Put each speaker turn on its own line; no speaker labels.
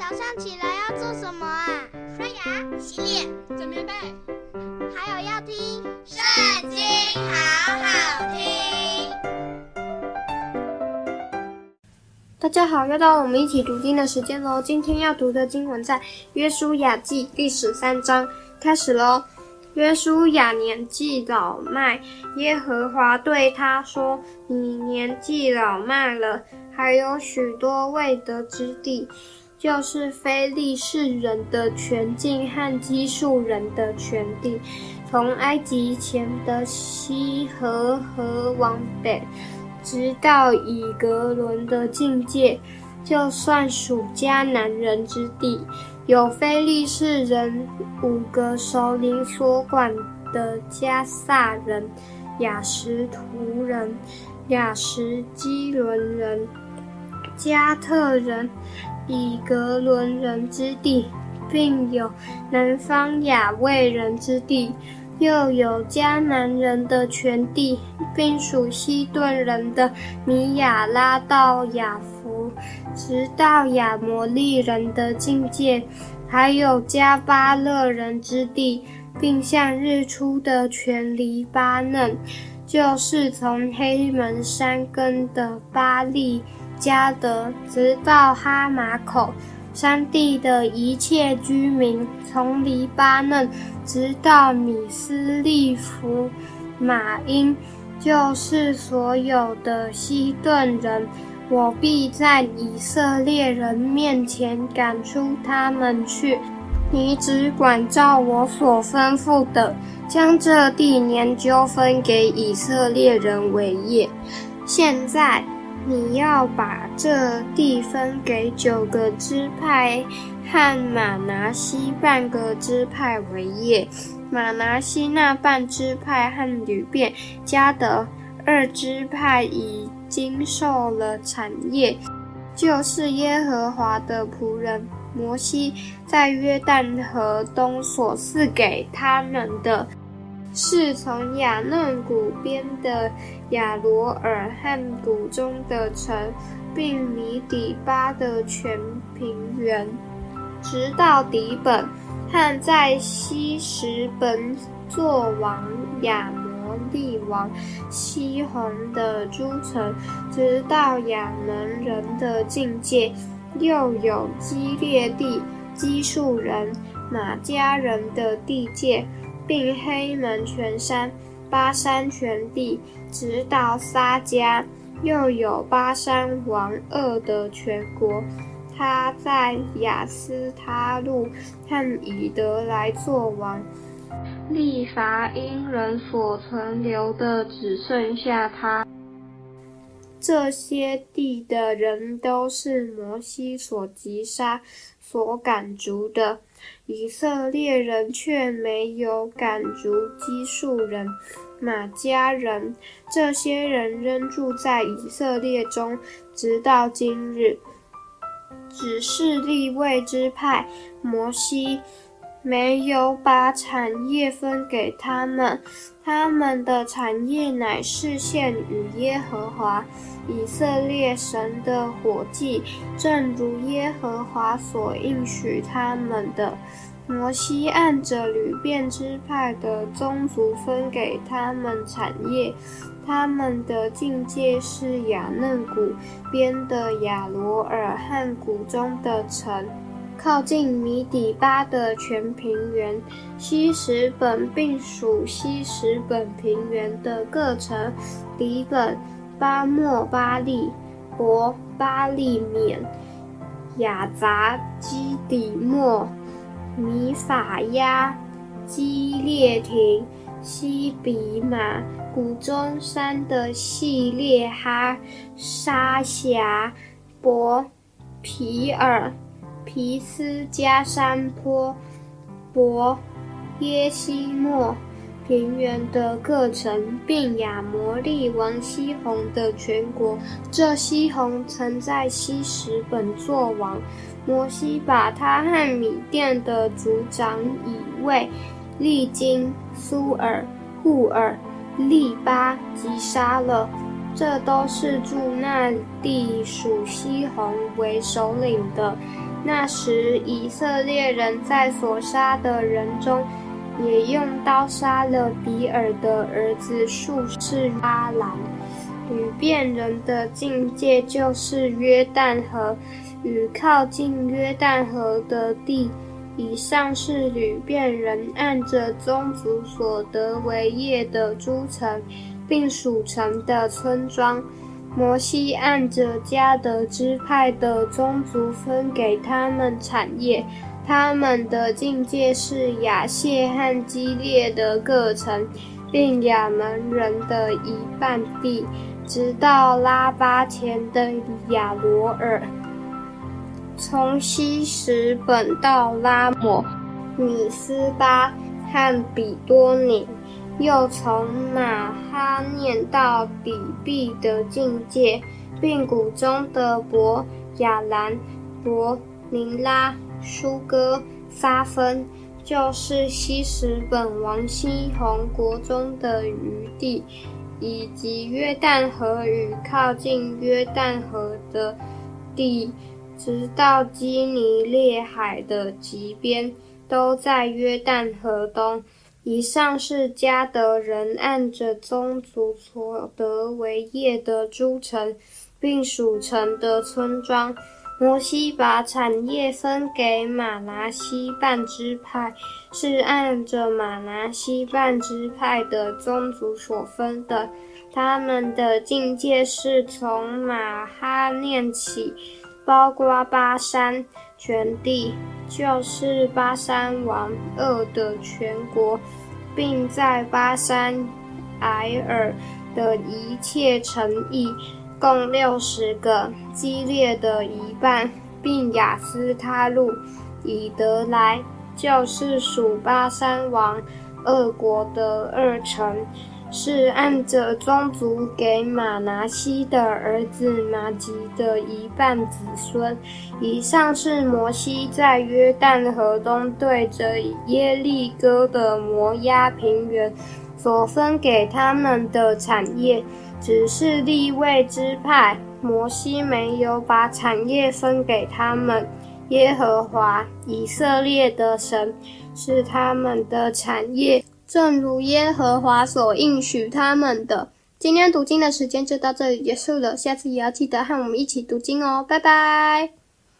早上起来要做什么啊？
刷牙、洗脸、
整棉被，
还有要听《
圣经》，好好听。
大家好，又到我们一起读经的时间喽。今天要读的经文在《约书亚记》第十三章，开始喽。约书亚年纪老迈，耶和华对他说：“你年纪老迈了，还有许多未得之地，就是非利士人的全境和基述人的全地，从埃及前的西河河往北，直到以格伦的境界，就算属迦南人之地。”有非利士人五个首领所管的迦萨人、雅什图人、雅什基伦人、加特人、以格伦人之地，并有南方亚卫人之地，又有迦南人的全地，并属西顿人的米亚拉到亚弗。直到亚摩利人的境界，还有迦巴勒人之地，并向日出的全黎巴嫩，就是从黑门山根的巴利加德，直到哈马口山地的一切居民，从黎巴嫩直到米斯利弗玛音，就是所有的西顿人。我必在以色列人面前赶出他们去。你只管照我所吩咐的，将这地年究分给以色列人为业。现在你要把这地分给九个支派和玛拿西半个支派为业。玛拿西那半支派和流便、迦得二支派已。经受了产业，就是耶和华的仆人摩西在约旦河东所赐给他们的，是从雅嫩谷边的雅罗尔汉谷中的城，并米底巴的全平原，直到底本，汉在希实本作王亚摩。利王西宏的诸城，直到亚扪人的境界，又有基列地基述人、玛迦人的地界，并黑门全山、巴山全地，直到撒迦，又有巴山王二的全国。他在雅斯他路和以德来作王。利乏音人所存留的，只剩下他。这些地的人都是摩西所击杀、所赶逐的。以色列人却没有赶逐基述人、马家人。这些人仍住在以色列中，直到今日。只是立位之派，摩西。没有把产业分给他们，他们的产业乃是献与耶和华以色列神的火祭，正如耶和华所应许他们的。摩西按着流便支派的宗族分给他们产业，他们的境界是雅嫩谷边的亚罗尔和谷中的城。靠近米底巴的全平原，希实本并属希实本平原的各城，底本、巴莫巴利、伯巴利勉、亚杂基底莫、米法押、基列亭、西比玛、古中山的细列哈、沙辖、伯皮尔。皮斯加山坡、伯耶西莫平原的各城，并亚摩利王西宏的全国。这西宏曾在希实本作王。摩西把他和米甸的族长以卫、利金、苏尔、户尔、利巴击杀了。这都是住那地属西宏为首领的。那时，以色列人在所杀的人中，也用刀杀了比尔的儿子术士巴兰。吕便人的境界就是约旦河与靠近约旦河的地。以上是吕便人按着宗族所得为业的诸城，并属城的村庄。摩西按着迦得支派的宗族分给他们产业，他们的境界是亚谢和基列的各城，并亚门人的一半地，直到拉巴前的亚罗尔。从希实本到拉抹、米斯巴和比多宁。又从马哈念到底璧的境界，并谷中的伯亚兰、伯宁拉、苏哥、撒分，就是希实本王西宏国中的余地，以及约旦河与靠近约旦河的地，直到基尼列海的极边，都在约旦河东。以上是迦得人按着宗族所得为业的诸城，并属城的村庄。摩西把产业分给玛拿西半支派，是按着玛拿西半支派的宗族所分的。他们的境界是从马哈念起，包括巴山全地，就是巴山王二的全国。并在巴珊睚珥的一切城邑，共六十个，激烈的一半，并雅斯他路、以得来，就是属巴山王二国的二城。是按着宗族给玛拿西的儿子玛吉的一半子孙。以上是摩西在约旦河东对着耶利哥的摩押平原所分给他们的产业，只是立位支派，摩西没有把产业分给他们。耶和华以色列的神是他们的产业。正如耶和华所应许他们的。今天读经的时间就到这里结束了，下次也要记得和我们一起读经哦，拜拜。